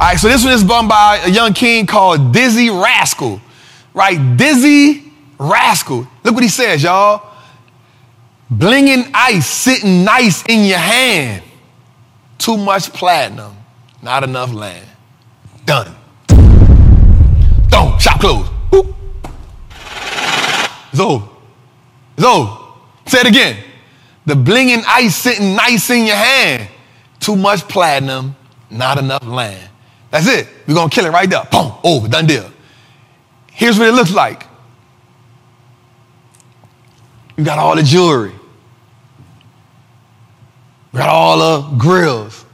All right, so this one is done by a young king called Dizzee Rascal. Right? Dizzee Rascal. Look what he says, y'all. Blinging ice sitting nice in your hand. Too much platinum, not enough land. Done. Don't. Shop closed. Boop. It's over. Say it again. The blinging ice sitting nice in your hand. Too much platinum, not enough land. That's it. We're gonna kill it right there. Boom, over, done deal. Here's what it looks like. You got all the jewelry. We got all the grills.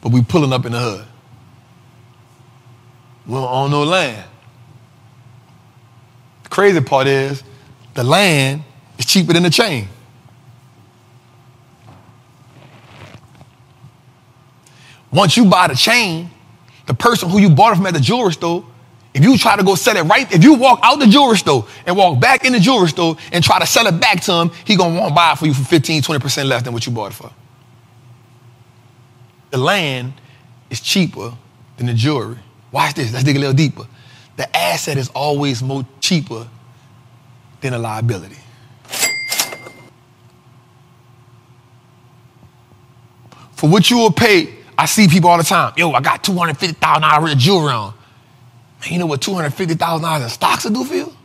But we pulling up in the hood. We don't own no land. The crazy part is the land is cheaper than the chain. Once you buy the chain, the person who you bought it from at the jewelry store, if you try to go sell it right, if you walk out the jewelry store and walk back in the jewelry store and try to sell it back to him, he gonna want to buy it for you for 15, 20% less than what you bought it for. The land is cheaper than the jewelry. Watch this, let's dig a little deeper. The asset is always more cheaper than a liability. For what you will pay, I see people all the time. Yo, I got $250,000 worth of jewelry on. Man, you know what $250,000 in stocks will do for you?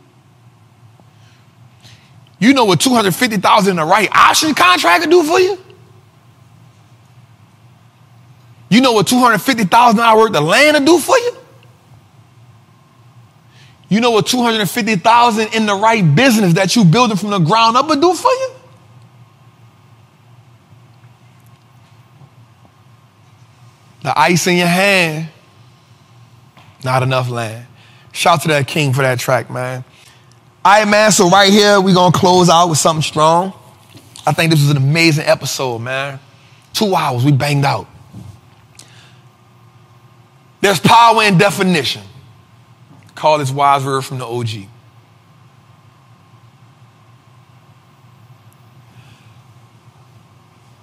You know what 250,000 in the right option contract will do for you? You know what $250,000 worth of land will do for you? You know what 250,000 in the right business that you building from the ground up will do for you? The ice in your hand, not enough land. Shout to that king for that track, man. All right, man. So right here, we're gonna close out with something strong. I think this was an amazing episode, man. Two hours, we banged out. There's power in definition. Call this wise word from the OG.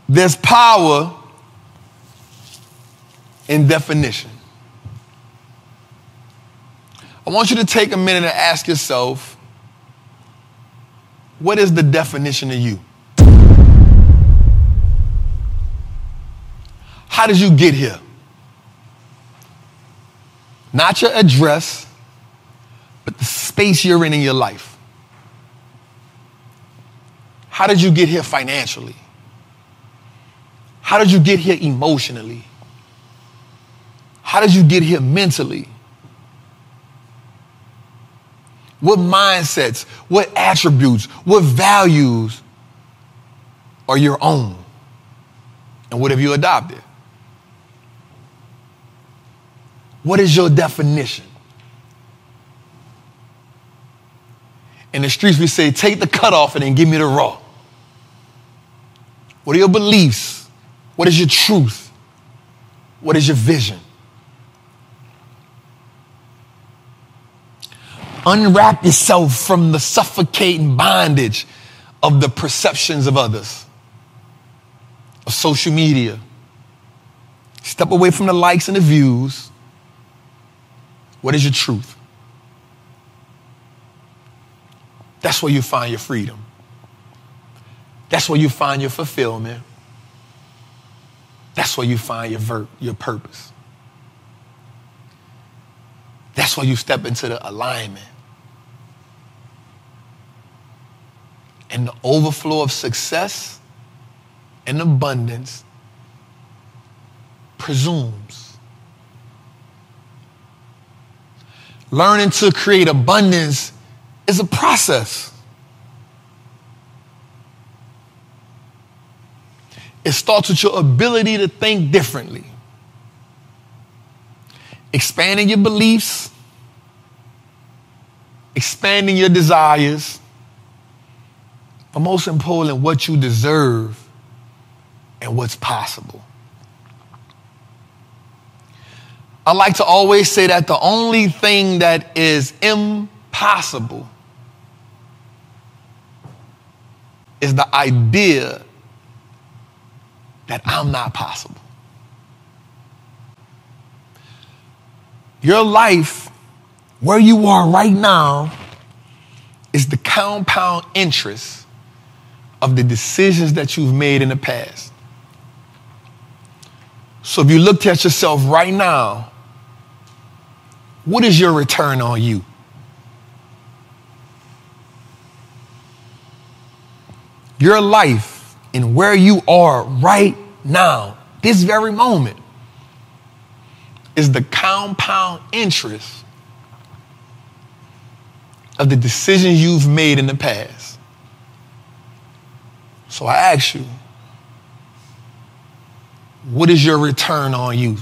There's power in definition. I want you to take a minute and ask yourself what is the definition of you? How did you get here? Not your address, but the space you're in in your life. How did you get here financially? How did you get here emotionally? How did you get here mentally? What mindsets, what attributes, what values are your own? And what have you adopted? What is your definition? In the streets, we say, take the cut off and then give me the raw. What are your beliefs? What is your truth? What is your vision? Unwrap yourself from the suffocating bondage of the perceptions of others, of social media. Step away from the likes and the views. What is your truth? That's where you find your freedom. That's where you find your fulfillment. That's where you find your, ver- your purpose. That's where you step into the alignment. And the overflow of success and abundance presumes. Learning to create abundance is a process. It starts with your ability to think differently, expanding your beliefs, expanding your desires, but most important, what you deserve and what's possible. I like to always say that the only thing that is impossible is the idea that I'm not possible. Your life, where you are right now, is the compound interest of the decisions that you've made in the past. So if you looked at yourself right now, what is your return on you? Your life and where you are right now, this very moment, is the compound interest of the decisions you've made in the past. So I ask you, what is your return on you?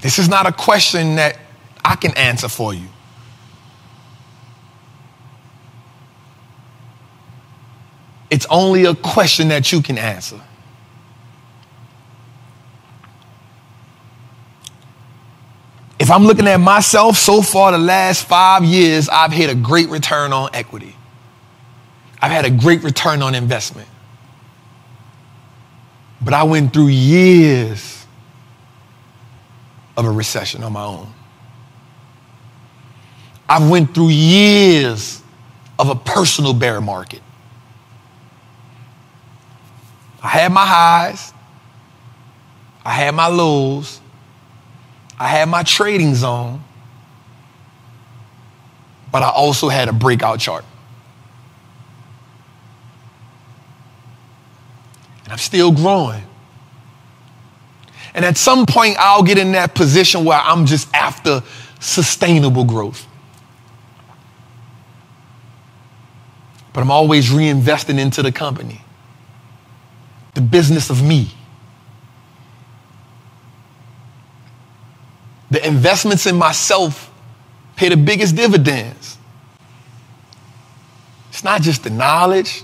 This is not a question that I can answer for you. It's only a question that you can answer. I'm looking at myself so far, the last five years, I've hit a great return on equity. I've had a great return on investment. But I went through years of a recession on my own. I went through years of a personal bear market. I had my highs, I had my lows, I had my trading zone, but I also had a breakout chart. And I'm still growing. And at some point, I'll get in that position where I'm just after sustainable growth. But I'm always reinvesting into the company, the business of me. The investments in myself pay the biggest dividends. It's not just the knowledge.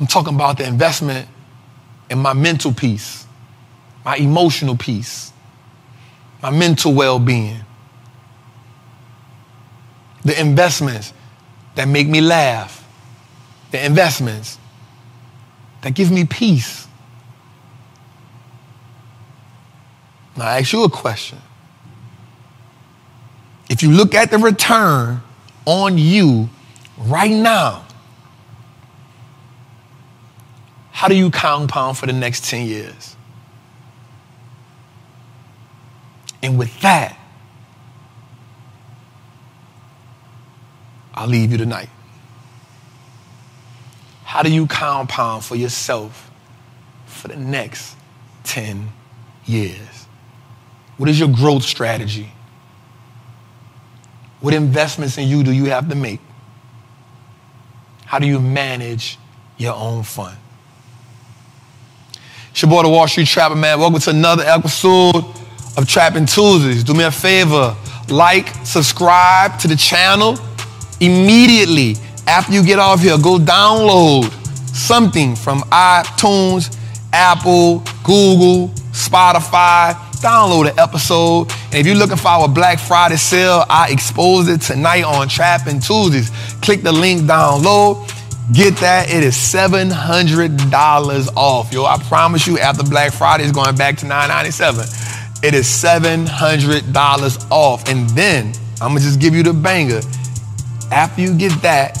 I'm talking about the investment in my mental peace, my emotional peace, my mental well being. The investments that make me laugh, the investments that give me peace. Now, I ask you a question. If you look at the return on you right now, how do you compound for the next 10 years? And with that, I'll leave you tonight. How do you compound for yourself for the next 10 years? What is your growth strategy? What investments in you do you have to make? How do you manage your own fund? It's your boy, the Wall Street Trapper, man. Welcome to another episode of Trapping Tuesdays. Do me a favor, like, subscribe to the channel immediately after you get off here. Go download something from iTunes, Apple, Google, Spotify download an episode. And if you're looking for our Black Friday sale, I exposed it tonight on Trapping Tuesdays. Click the link down low. Get that. It is $700 off, yo. I promise you, after Black Friday is going back to 997. It is $700 off. And then I'm going to just give you the banger. After you get that,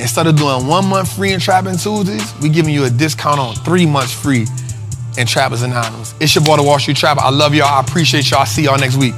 instead of doing one month free in Trapping Tuesdays, we're giving you a discount on three months free and Trappers Anonymous. It's your boy, the Wall Street Trapper. I love y'all. I appreciate y'all. I see y'all next week.